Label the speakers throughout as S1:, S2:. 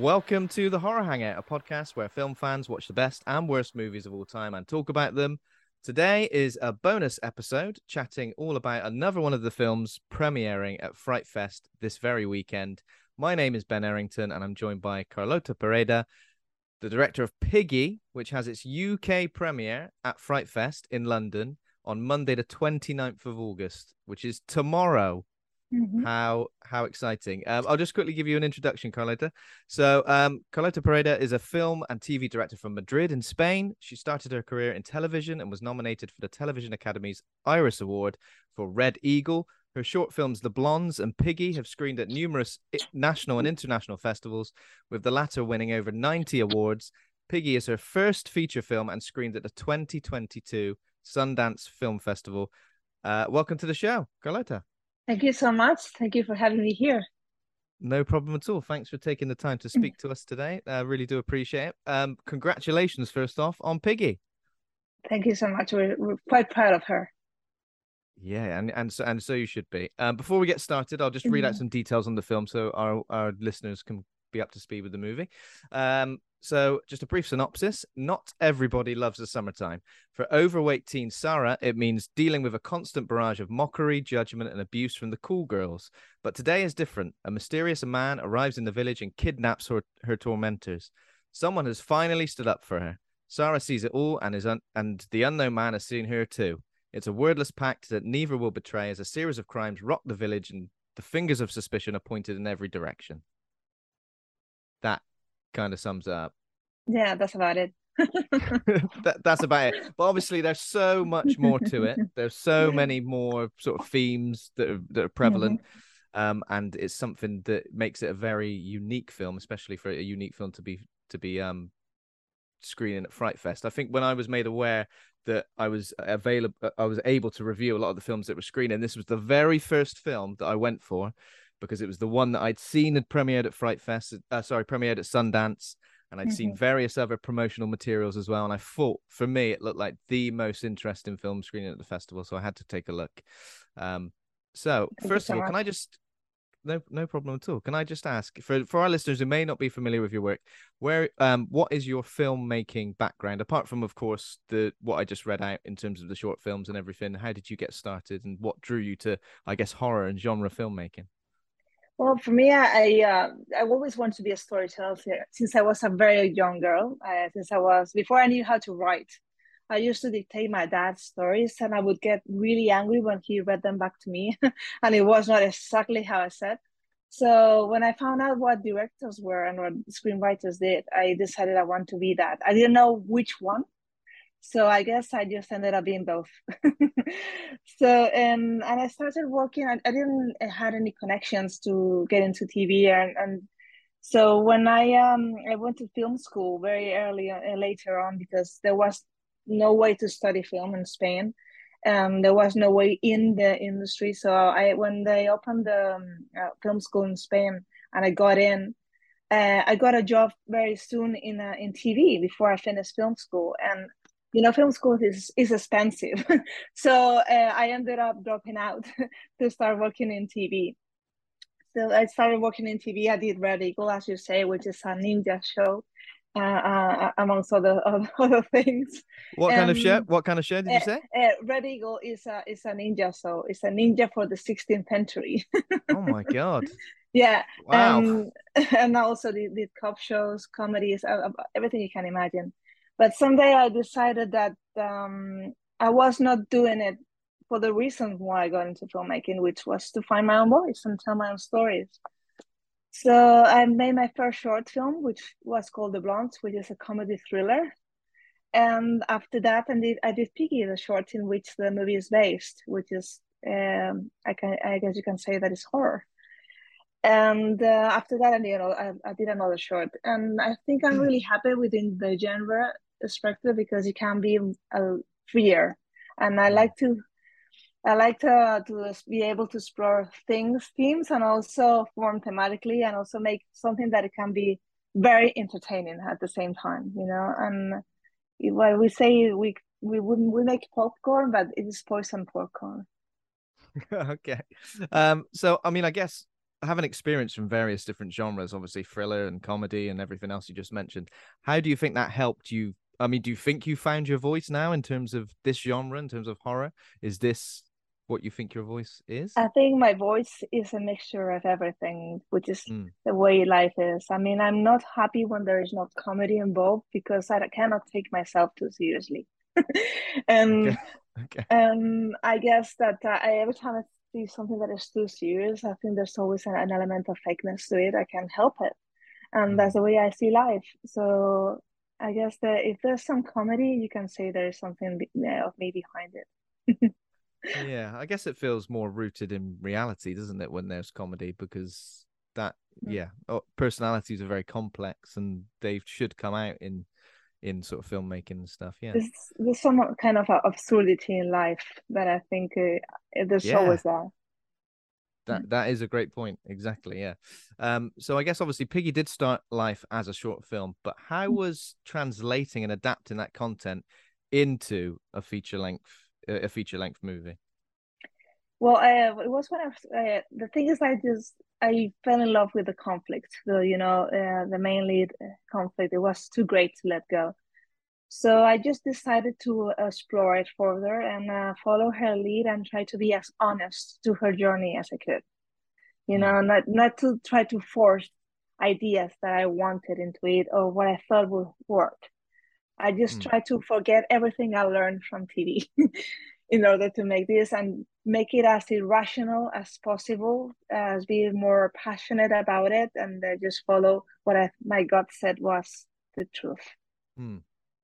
S1: Welcome to the Horror Hangout, a podcast where film fans watch the best and worst movies of all time and talk about them. Today is a bonus episode chatting all about another one of the films premiering at Fright Fest this very weekend. My name is Ben Errington and I'm joined by Carlota Pereda, the director of Piggy, which has its UK premiere at Fright Fest in London on Monday, the 29th of August, which is tomorrow.
S2: Mhm.
S1: How how exciting! Um, I'll just quickly give you an introduction, Carlota. So, um, Carlota Pereda is a film and TV director from Madrid in Spain. She started her career in television and was nominated for the Television Academy's Iris Award for Red Eagle. Her short films The Blondes and Piggy have screened at numerous national and international festivals, with the latter winning over 90 awards. Piggy is her first feature film and screened at the 2022 Sundance Film Festival. Uh, welcome to the show, Carlota.
S2: Thank you so much. Thank you for having me here.
S1: No problem at all. Thanks for taking the time to speak to us today. I really do appreciate it. Um, congratulations, first off, on Piggy.
S2: Thank you so much. We're, we're quite proud of her.
S1: Yeah, and and so and so you should be. Um, before we get started, I'll just read out
S2: Mhm.
S1: some details on the film so our our listeners can be up to speed with the movie. Um, so just a brief synopsis. Not everybody loves the summertime. For overweight teen Sarah, it means dealing with a constant barrage of mockery, judgment, and abuse from the cool girls. But today is different. A mysterious man arrives in the village and kidnaps her, her tormentors. Someone has finally stood up for her. Sarah sees it all and is un- and the unknown man has seen her too. It's a wordless pact that neither will betray as a series of crimes rock the village and the fingers of suspicion are pointed in every direction. That kind of sums up.
S2: Yeah, that's about it.
S1: that, that's about it. But obviously, there's so much more to it. There's so many more sort of themes that are, that are prevalent. Um, and it's something that makes it a very unique film, especially for a unique film to be to be um screening at Fright Fest. I think when I was made aware that I was available, I was able to review a lot of the films that were screening. This was the very first film that I went for because it was the one that I'd seen had premiered at Fright Fest. Uh, sorry, premiered at Sundance, and I'd seen
S2: Mhm.
S1: various other promotional materials as well. And I thought, for me, it looked like the most interesting film screening at the festival, so I had to take a look. Um, so
S2: Thank
S1: first of all, can. I just no no problem at all. Can I just ask for for our listeners who may not be familiar with your work, where um what is your filmmaking background apart from of course the what I just read out in terms of the short films and everything? How did you get started and what drew you to I guess horror and genre filmmaking?
S2: Well, for me, I uh, I always wanted to be a storyteller since I was a very young girl. Uh, since I was before I knew how to write, I used to dictate my dad's stories, and I would get really angry when he read them back to me, and it was not exactly how I said. So when I found out what directors were and what screenwriters did, I decided I want to be that. I didn't know which one, So I guess I just ended up being both. so um, and I started working. I, I didn't had any connections to get into TV, and, and so when I um I went to film school very early uh, later on because there was no way to study film in Spain. Um, there was no way in the industry. So I when they opened the um, uh, film school in Spain and I got in, uh, I got a job very soon in uh, in TV before I finished film school, and you know, film school is is expensive, so uh, I ended up dropping out to start working in TV. So I started working in TV. I did Red Eagle, as you say, which is a ninja show, uh, uh, amongst other other things.
S1: What um, kind of show? Um, what kind of show did you uh, say?
S2: Uh, Red Eagle is a is a ninja show. It's a ninja for the 16th century.
S1: oh my god!
S2: yeah
S1: wow
S2: um, and also did, did cop shows comedies uh, everything you can imagine but someday i decided that um, i was not doing it for the reason why i got into filmmaking which was to find my own voice and tell my own stories. So i made my first short film which was called the blondes which is a comedy thriller. And after that I did, I did Piggy, the short in which the movie is based, which is um, I can I guess you can say that is horror. And uh, after that, I, you know, I, I, did another short, and I think I'm really happy within the genre spectrum because it can be uh, freer, and I like to, I like to to be able to explore things, themes, and also form thematically, and also make something that it can be very entertaining at the same time, you know. And while we say we we wouldn't we make popcorn, but it is poison popcorn.
S1: okay, um, so I mean, I guess having experience from various different genres, obviously thriller and comedy and everything else you just mentioned, how do you think that helped you? I mean, do you think you found your voice now in terms of this genre, in terms of horror? Is this what you think your voice is?
S2: I think my voice is a mixture of everything, which is mm. the way life is. I mean, I'm not happy when there is not comedy involved because I cannot take myself too seriously. and okay. Okay. Um, I guess that uh, I, every time I see something that is too serious, I think there's always an, an element of fakeness to it. I can't help it. And that's the way I see life. So I guess that if there's some comedy, you can say there is something of me behind it.
S1: yeah, I guess it feels more rooted in reality, doesn't it, when there's comedy? Because that, yeah, oh, personalities are very complex and they should come out in in sort of filmmaking and stuff. Yeah,
S2: there's, there's some kind of absurdity in life that I think uh, there's yeah. always there.
S1: That that is a great point. Exactly. Yeah. Um. So I guess obviously Piggy did start life as a short film, but how mm. was translating and adapting that content into a feature length a feature length movie?
S2: Well, uh, it was one of uh, the things I just I fell in love with the conflict. The you know uh, the main lead uh, conflict. It was too great to let go. So I just decided to explore it further and uh, follow her lead and try to be as honest to her journey as I could. You know, mm. not not to try to force ideas that I wanted into it or what I thought would work. I just mm. try to forget everything I learned from TV in order to make this and make it as irrational as possible, as be more passionate about it, and uh, just follow what I, my gut said was the truth.
S1: Hmm.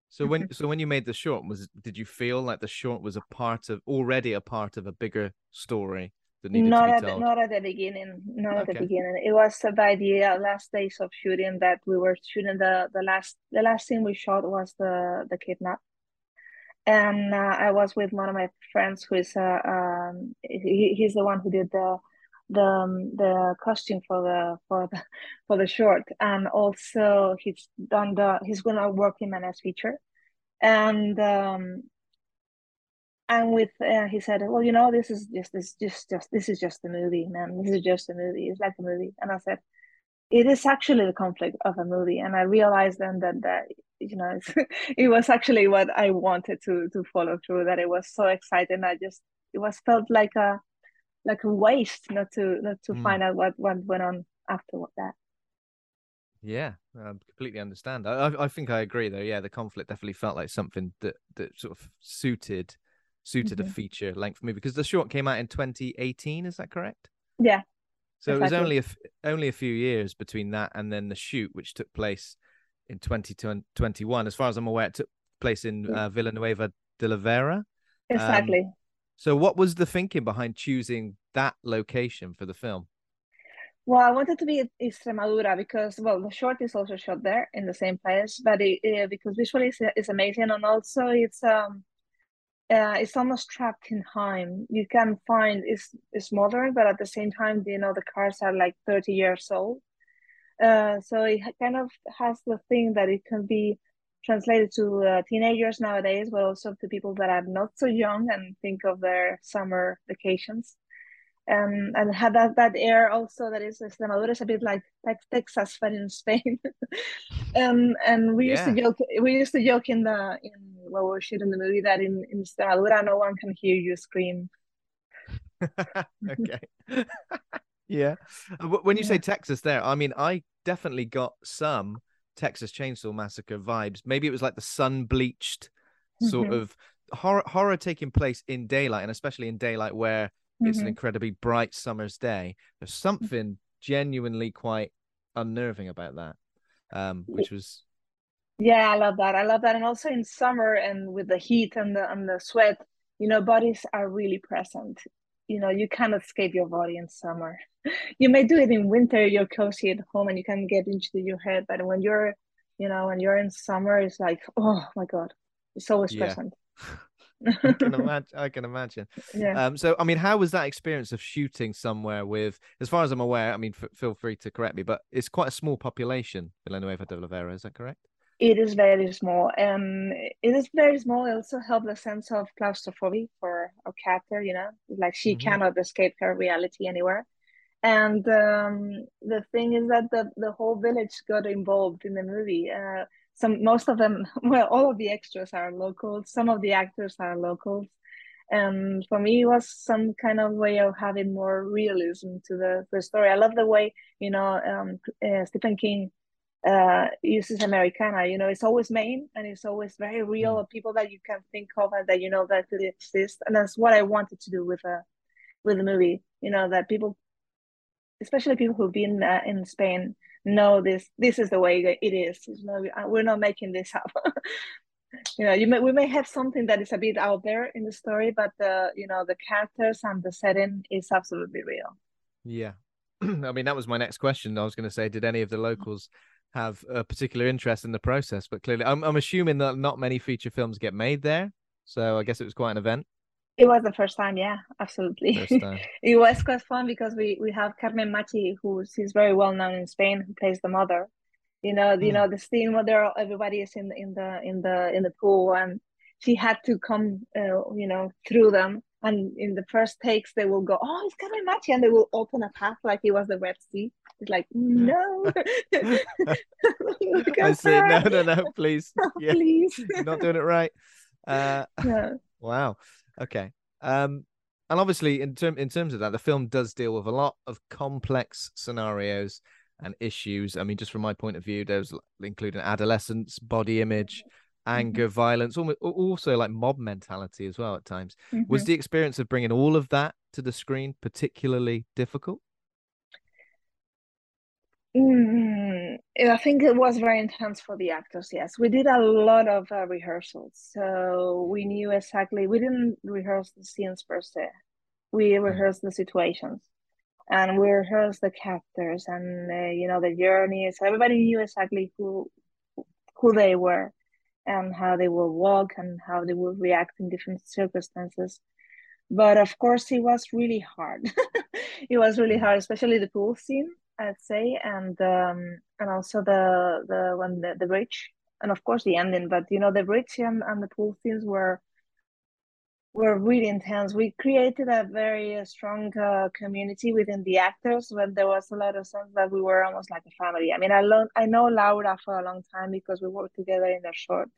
S1: So when so when you made the short, was did you feel like the short was a part of already a part of a bigger story that needed
S2: not
S1: to be
S2: at
S1: told?
S2: Not at the beginning. Not okay. at the beginning. It was by the uh, last days of shooting that we were shooting the the last the last scene we shot was the the kidnap and uh, I was with one of my friends who is uh, um, he, he's the one who did the the um, the costume for the for the for the short. And also he's done the he's gonna work in my next feature and um and with uh, he said well you know this is just this just just this is just a movie man. This is just a movie. It's like a movie. And i said it is actually the conflict of a movie. And i realized then that that you know it was actually what i wanted to to follow through that it was so exciting i just it was felt like a like a waste not to not to mm. find out what what went on after what that
S1: yeah i completely understand I, I think i agree though yeah the conflict definitely felt like something that that sort of suited suited mm-hmm. a feature length movie because the short came out in 2018 is that correct
S2: yeah
S1: so exactly. it was only a only a few years between that and then the shoot which took place in 2021. As far as I'm aware, it took place in uh, Villanueva de la Vera.
S2: Exactly. Um,
S1: so, what was the thinking behind choosing that location for the film?
S2: Well, I wanted to be at Extremadura because, well, the short is also shot there in the same place, but it, uh, because visually it's, it's, amazing and also it's um uh, it's almost trapped in time. You can find it's it's modern, but at the same time, you know, the cars are like thirty years old. Uh, so it kind of has the thing that it can be translated to uh, teenagers nowadays, but also to people that are not so young and think of their summer vacations. Um, and had that, that air also that is Extremadura is a bit like, like Texas but in Spain. um, and we used to joke we used to joke in the in while we were shooting the movie that in, in Extremadura no one can hear you scream.
S1: okay. yeah. Uh, when you yeah. say Texas there, I mean I definitely got some Texas Chainsaw Massacre vibes. Maybe it was like the sun bleached sort mm-hmm. of horror horror taking place in daylight, and especially in daylight where mm-hmm. it's an mm-hmm. incredibly bright summer's day. There's something genuinely quite unnerving about that, um, which was.
S2: Yeah, I love that. I love that, and also in summer and with the heat and the and the sweat, you know, bodies are really present. You know, you can't escape your body in summer you may do it in winter you're cozy at home and you can get into your head but when you're you know when you're in summer it's like oh my god it's always yeah. present
S1: I can imagine. I can imagine. Yeah. Um. So, I mean, how was that experience of shooting somewhere with, as far as I'm aware, I mean, f- feel free to correct me, but it's quite a small population, Villanueva de la Vera. Is that correct?
S2: It is very small. and it is very small. It also helps the sense of claustrophobia for a character. You know, like she mm-hmm. cannot escape her reality anywhere and um, the thing is that the, the whole village got involved in the movie uh, some most of them well all of the extras are locals some of the actors are locals and for me it was some kind of way of having more realism to the, the story i love the way you know um, uh, stephen king uh, uses americana you know it's always maine and it's always very real mm. of people that you can think of and that you know that could exist. And that's what i wanted to do with a with the movie you know that people especially people who've been uh, in Spain know this this is the way it is. You know we're not making this up. You know you may we may have something that is a bit out there in the story but the you know the characters and the setting is absolutely real.
S1: Yeah. I mean that was my next question. I was going to say did any of the locals have a particular interest in the process but clearly i'm, I'm assuming that not many feature films get made there so i guess it was quite an event
S2: it was the first time, yeah, absolutely. Time. it was quite fun because we we have Carmen Machi, who is very well known in Spain, who plays the mother. You know, mm. you know the scene where there everybody is in the in the in the in the pool, and she had to come, uh, you know, through them. And in the first takes, they will go, "Oh, it's Carmen Machi," and they will open a path like it was the Red Sea. It's like, no.
S1: I said, no, no, no, please,
S2: yeah. please,
S1: You're not doing it right. Uh, yeah. Wow. Okay. Um, and obviously, in term in terms of that, the film does deal with a lot of complex scenarios and issues. I mean, just from my point of view, there's including adolescence, body image, anger, mm-hmm. violence, almost, also like mob mentality as well at times. Mm-hmm. Was the experience of bringing all of that to the screen particularly difficult?
S2: Mm, I think it was very intense for the actors. Yes, we did a lot of uh, rehearsals, so we knew exactly. We didn't rehearse the scenes per se. We mm. rehearsed the situations, and we rehearsed the characters and uh, you know the journeys. So everybody knew exactly who who they were, and how they will walk and how they will react in different circumstances. But of course, it was really hard. it was really hard, especially the pool scene I'd say, and um, and also the the when the, the bridge, and of course the ending. But you know, the bridge and, and the pool scenes were were really intense. We created a very uh, strong uh, community within the actors when there was a lot of sense that we were almost like a family. I mean, I lo- I know Laura for a long time because we worked together in the short,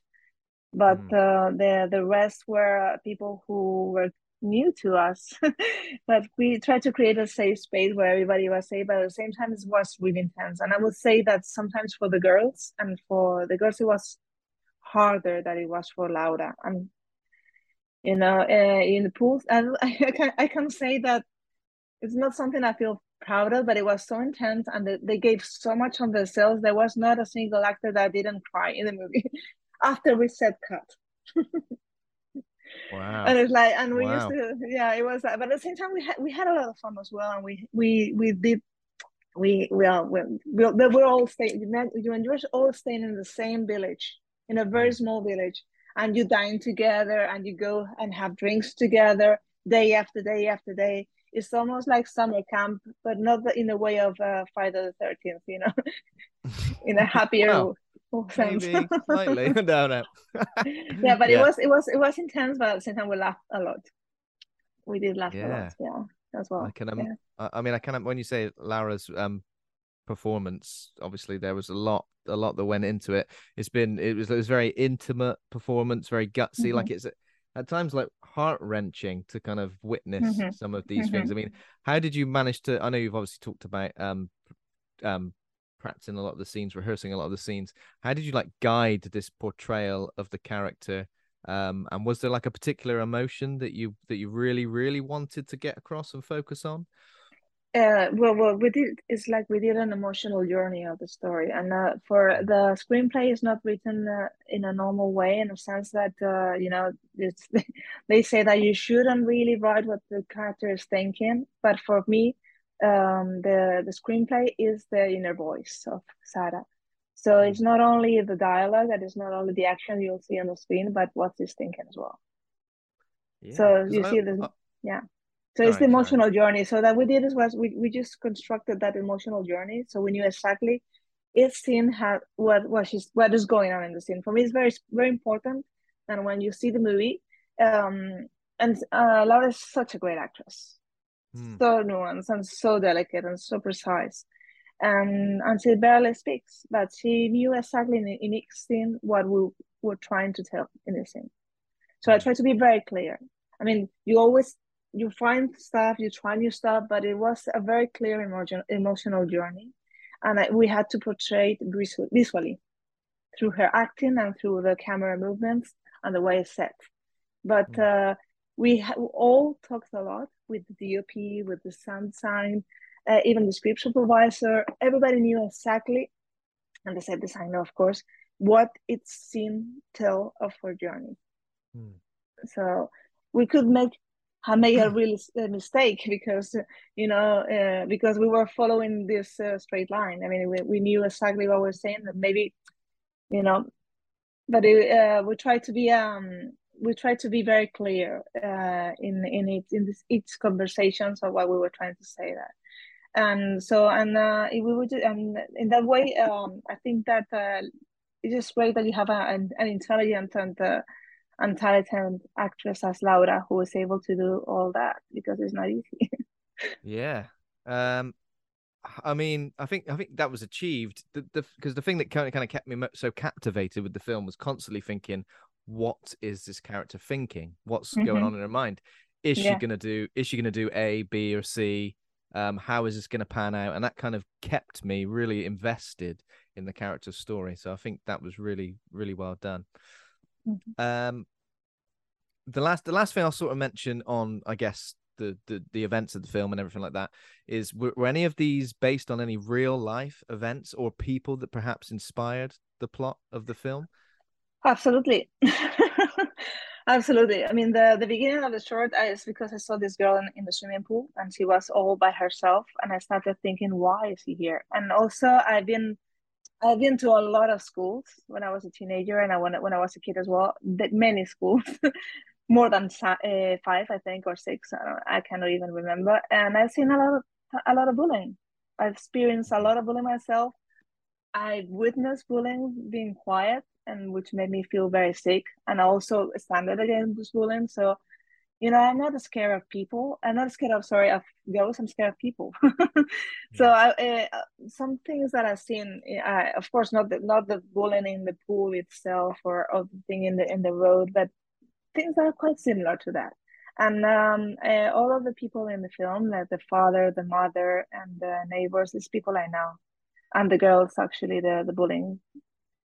S2: but mm. uh, the the rest were people who were new to us but we tried to create a safe space where everybody was safe but at the same time it was really intense and i would say that sometimes for the girls and for the girls it was harder than it was for laura and you know uh, in the pools and I, I, can, I can say that it's not something i feel proud of but it was so intense and they, they gave so much of themselves there was not a single actor that didn't cry in the movie after we said cut.
S1: Wow.
S2: and it's like and we
S1: Wow.
S2: used to yeah it was that but at the same time we had we had a lot of fun as well and we we we did we we all we, we, we were all staying you you and you're all staying in the same village in a very small village and you dine together and you go and have drinks together day after day after day it's almost like summer camp but not in a way of uh, friday the 13th you know in a happier sense
S1: Maybe slightly. no, no.
S2: yeah but it was it was it was intense but at the same time we laughed a lot we did laugh a
S1: Yeah.
S2: lot yeah as well
S1: I can. Um,
S2: yeah.
S1: I I mean, I can. When you say Laura's um performance, obviously there was a lot, a lot that went into it. It's been, it was, it was very intimate performance, very gutsy.
S2: Mhm.
S1: Like it's at times like heart wrenching to kind of witness
S2: Mhm.
S1: some of these things. I mean, how did you manage to? I know you've obviously talked about um um practicing a lot of the scenes, rehearsing a lot of the scenes. How did you like guide this portrayal of the character? Um, and was there like a particular emotion that you that you really really wanted to get across and focus on?
S2: Uh, well, what we did is like we did an emotional journey of the story, and uh, for the screenplay is not written uh, in a normal way, in a sense that uh, you know it's they say that you shouldn't really write what the character is thinking, but for me, um, the the screenplay is the inner voice of Sarah. So it's not only the dialogue, that is not only the action you'll see on the screen, but what he's thinking as well. So you
S1: I-
S2: see the yeah. So it's the emotional journey. So that we did is was we, we just constructed that emotional journey. So we knew exactly each scene had what what she's what is going on in the scene. For me, it's very very important. And when you see the movie, um, and uh, Laura is such a great actress,
S1: Hmm.
S2: so nuanced and so delicate and so precise. And and she barely speaks, but she knew exactly in, in each scene what we were trying to tell in the scene. So I try to be very clear. I mean, you always you find stuff, you try new stuff, but it was a very clear emotion, emotional journey, and I, we had to portray it visually through her acting and through the camera movements and the way it's set. But uh, we ha- all talked a lot with the DOP, with the sound sign, uh, even the script supervisor. Everybody knew exactly, and the set designer, of course, what its scene tell of her journey.
S1: Hmm.
S2: So we could make have made a real mistake because you know uh, because we were following this uh, straight line. I mean, we, we knew exactly what we were saying. That maybe you know, but it, uh, we try to be um we try to be very clear uh, in in it in this each conversations of what we were trying to say that. And so and uh, if we would and in that way, um, I think that uh, it's just great that you have a, an, an intelligent and uh, and talented actress as Laura who was able to do all that because it's not easy.
S1: Yeah. Um, I mean, I think I think that was achieved. The the because the thing that kind of kind of kept me so captivated with the film was constantly thinking, what is this character thinking? What's going
S2: Mhm.
S1: on in her mind? Is she gonna do? Is she gonna do A, B, or C? Um, how is this gonna pan out? And that kind of kept me really invested in the character's story. So I think that was really really well done.
S2: Mhm.
S1: Um, the last the last thing I'll sort of mention on, I guess, the the, the events of the film and everything like that is were, were any of these based on any real life events or people that perhaps inspired the plot of the film?
S2: Absolutely. Absolutely. I mean, the, the beginning of the short uh, is because I saw this girl in, in the swimming pool and she was all by herself. And I started thinking, why is she here? And also, I've been I've been to a lot of schools when I was a teenager and I when, when I was a kid as well. That many schools, more than uh, five, I think, or six. I, I cannot even remember. And I've seen a lot of a lot of bullying. I've experienced a lot of bullying myself. I witnessed bullying being quiet, and which made me feel very sick. And also standard against bullying. So, you know, I'm not scared of people. I'm not scared of sorry of girls. I'm scared of people. so, I, uh, some things that I've seen, uh, of course, not the not the bullying in the pool itself or, or the thing in the in the road, but things that are quite similar to that. And um, uh, all of the people in the film, like the father, the mother, and the neighbors, is people I know and the girls actually the the bullying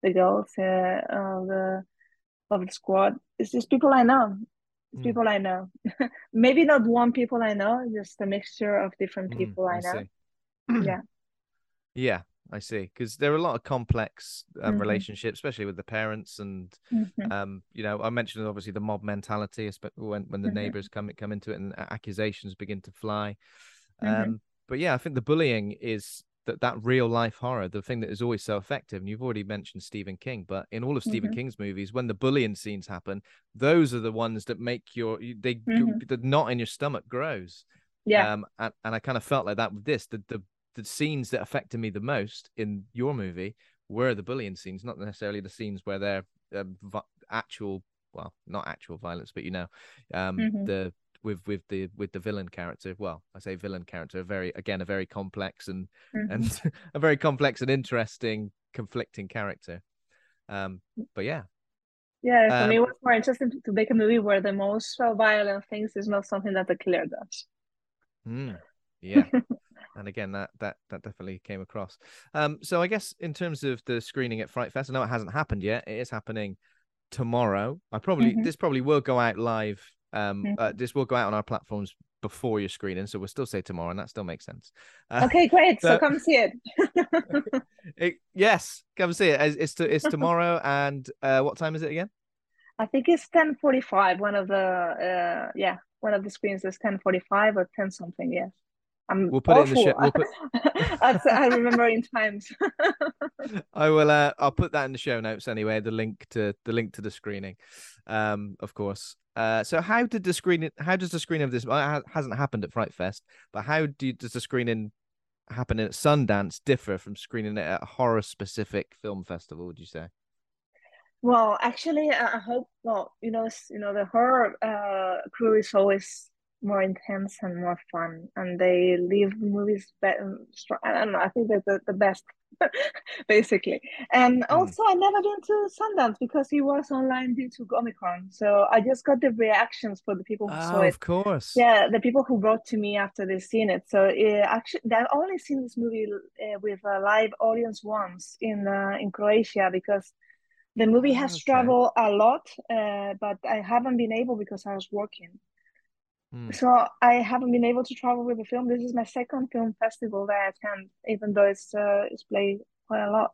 S2: the girls uh, of the of the squad it's just people i know
S1: Mm.
S2: people i know maybe not one people i know just a mixture of different
S1: Mm,
S2: people i know yeah
S1: Yeah. I see. Because there are a lot of complex um,
S2: Mhm.
S1: relationships, especially with the parents, and
S2: Mhm.
S1: um, you know, I mentioned obviously the mob mentality, espe- when when the
S2: Mhm.
S1: neighbors come come into it and accusations begin to fly.
S2: Mhm.
S1: Um, but yeah, I think the bullying is that that real life horror, the thing that is always so effective. And you've already mentioned Stephen King, but in all of Stephen
S2: Mhm.
S1: King's movies, when the bullying scenes happen, those are the ones that make your you- they
S2: Mhm.
S1: the knot in your stomach grows.
S2: Yeah.
S1: Um, and, and I kind of felt like that with this. The, the the scenes that affected me the most in your movie were the bullying scenes, not necessarily the scenes where they're uh, vi- actual, well, not actual violence, but you know, um,
S2: Mhm.
S1: the with with the with the villain character. Well, I say villain character, a very again a very complex and
S2: Mhm.
S1: and a very complex and interesting, conflicting character. Um, but yeah,
S2: Yeah, for
S1: Um,
S2: me, it was more interesting to, to make a movie where the most violent things is not something that the killer does.
S1: Mm, yeah. and again, that that that definitely came across. Um, so I guess in terms of the screening at Fright Fest, I know it hasn't happened yet. It is happening tomorrow. I probably
S2: Mhm.
S1: this probably will go out live. Um,
S2: Mhm.
S1: uh, this will go out on our platforms before your screening, so we'll still say tomorrow, and that still makes sense. Uh,
S2: Okay, great. So
S1: So-
S2: come see it.
S1: it- yes, come see it. It's it's, to, it's tomorrow, and uh, what time is it again?
S2: I think it's 10:45. One of the uh yeah, one of the screens is 10:45 or 10 something, yes. I'm
S1: We'll put it in the show- we'll put-
S2: I remember in times.
S1: I will. Uh, I'll put that in the show notes anyway. The link to the link to the screening, um, of course. Uh, so how did the screening? How does the screening of this? Well, it hasn't happened at Fright Fest, but how do you, does the screening happening at Sundance differ from screening it at a horror specific film festival? Would you say?
S2: Well, actually, I I hope, well, you know, you know, the horror uh crew is always more intense and more fun, and they leave movies better. I don't know. I think they're the, the best, basically. And
S1: Hmm.
S2: also, I never been to Sundance because it was online due to Omicron. So I just got the reactions for the people who saw
S1: Oh,
S2: it.
S1: of course.
S2: Yeah, the people who wrote to me after they've seen it. So uh, actually, I've only seen this movie uh, with a live audience once in uh, in Croatia because the movie has
S1: okay.
S2: traveled a lot, uh, but I haven't been able because I was working.
S1: Hmm.
S2: So I haven't been able to travel with the film. This is my second film festival that I attend, even though it's uh, it's played quite a lot.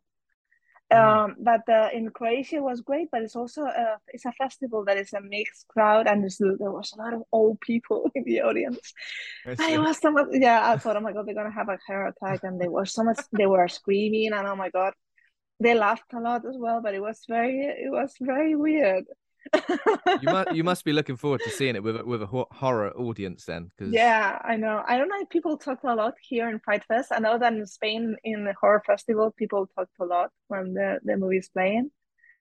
S2: Um, but uh, in Croatia it was great, but it's also a it's a festival that is a mixed crowd, and there was a lot of old people in the audience.
S1: I
S2: it was so much, yeah. I thought, oh my God, they're gonna have a heart attack, and they were so much, they were screaming, and oh my God, they laughed a lot as well, but it was very, it was very weird.
S1: You must you must be looking forward to seeing it with a, with a horror audience then, because
S2: Yeah, I know. I don't know if people talk a lot here in Fright Fest. I know that in Spain, in the horror festival, people talk a lot when the, the movie is playing.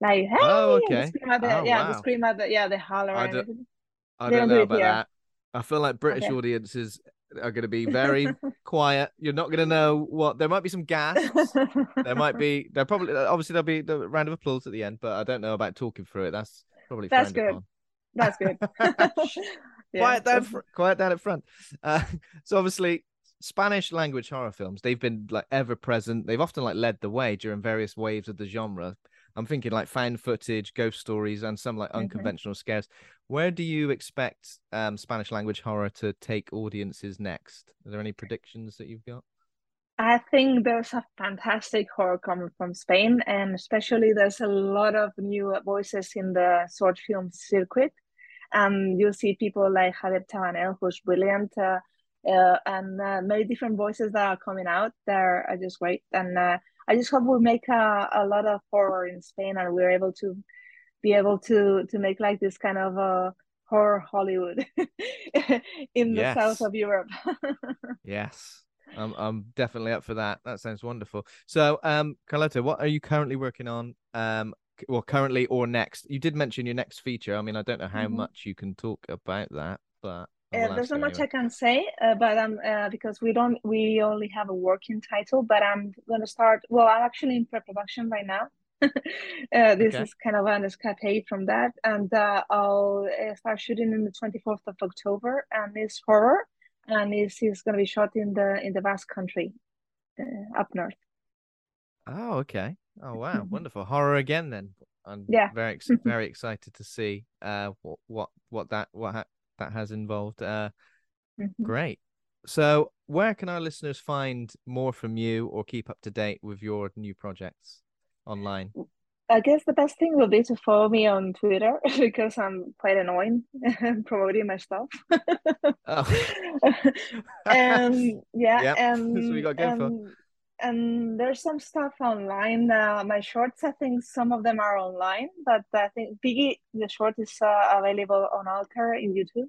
S2: Like, hey,
S1: Oh, okay.
S2: scream at the,
S1: Oh,
S2: yeah,
S1: wow.
S2: scream at the, yeah, they holler
S1: I don't-
S2: everything.
S1: I don't
S2: don't do
S1: know about
S2: here.
S1: that. I feel like British
S2: Okay.
S1: audiences are going to be very quiet. You're not going to know what. There might be some gasps. There might be. There probably obviously there'll be the round of applause at the end, but I don't know about talking through it. That's probably
S2: That's good. That's good. Yeah,
S1: quiet down, quiet down at front. Uh, so obviously, Spanish language horror films they've been like ever present. They've often like led the way during various waves of the genre. I'm thinking like found footage, ghost stories, and some like
S2: Mhm.
S1: unconventional scares. Where do you expect um, Spanish language horror to take audiences next? Are there any predictions that you've got?
S2: I think there's a fantastic horror coming from Spain, and especially there's a lot of new voices in the short film circuit. And you see people like Javier Tabanel, who's brilliant, uh, uh, and uh, many different voices that are coming out. They're are just great, and uh, I just hope we make a, a lot of horror in Spain, and we're able to be able to to make like this kind of uh, horror Hollywood in the south of Europe.
S1: Yes. I'm I'm definitely up for that. That sounds wonderful. So, um, Carlota, what are you currently working on? Um, well, currently or next? You did mention your next feature. I mean, I don't know how
S2: Mhm.
S1: much you can talk about that, but
S2: Uh, there's not much
S1: anyway.
S2: I can say, uh, but um, uh, because we don't, we only have a working title. But I'm gonna start. Well, I'm actually in pre-production right now. uh, this
S1: Okay.
S2: is kind of an escapade from that, and uh, I'll uh, start shooting in the 24th of October, and it's horror, and it's, it's gonna be shot in the in the Basque Country, uh, up north.
S1: Oh, okay. Oh, wow.
S2: Mhm.
S1: Wonderful. Horror again then. I'm
S2: Yeah.
S1: very ex- very excited to see uh what what what that what ha- that has involved. Uh
S2: Mhm.
S1: great. so where can our listeners find more from you or keep up to date with your new projects online?
S2: I guess the best thing would be to follow me on Twitter because I'm quite annoying promoting my stuff. oh. and yeah, yep. and, and, and there's some stuff online. Uh, my shorts, I think some of them are online, but I think Piggy, the short is uh, available on Alter in YouTube.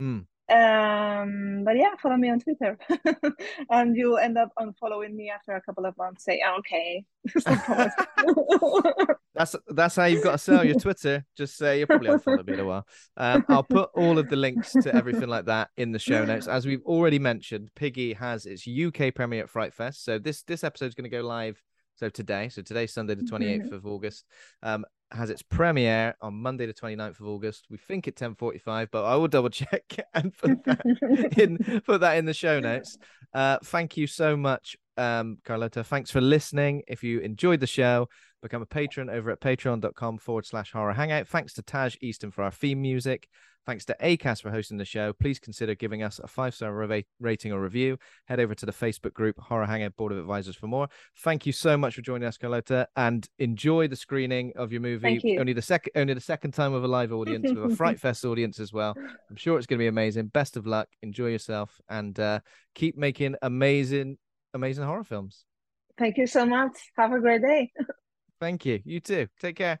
S1: Mm.
S2: Um, but yeah, follow me on Twitter, and you'll end up unfollowing me after a couple of months. Say, okay.
S1: that's that's how you've got to sell your Twitter. Just say you're probably unfollowed me in a while. Um, I'll put all of the links to everything like that in the show notes. As we've already mentioned, Piggy has its UK premiere at Fright Fest. So this this episode is going to go live so today, so today's Sunday, the 28th mm-hmm. of August. Um, has its premiere on Monday, the 29th of August. We think at 10:45, but I will double check and put that in put that in the show notes. Uh, thank you so much, um, Carlota. Thanks for listening. If you enjoyed the show, become a patron over at patreon.com forward slash horror hangout. Thanks to Taj Easton for our theme music. Thanks to ACAST for hosting the show. Please consider giving us a five star rating or review. Head over to the Facebook group Horror Hangout Board of Advisors for more. Thank you so much for joining us, Carlota, and enjoy the screening of your movie.
S2: You.
S1: Only the second, only the second time with a live audience, with a Fright Fest audience as well. I'm sure it's going to be amazing. Best of luck. Enjoy yourself, and uh, keep making amazing, amazing horror films.
S2: Thank you so much. Have a great day.
S1: Thank you. You too. Take care.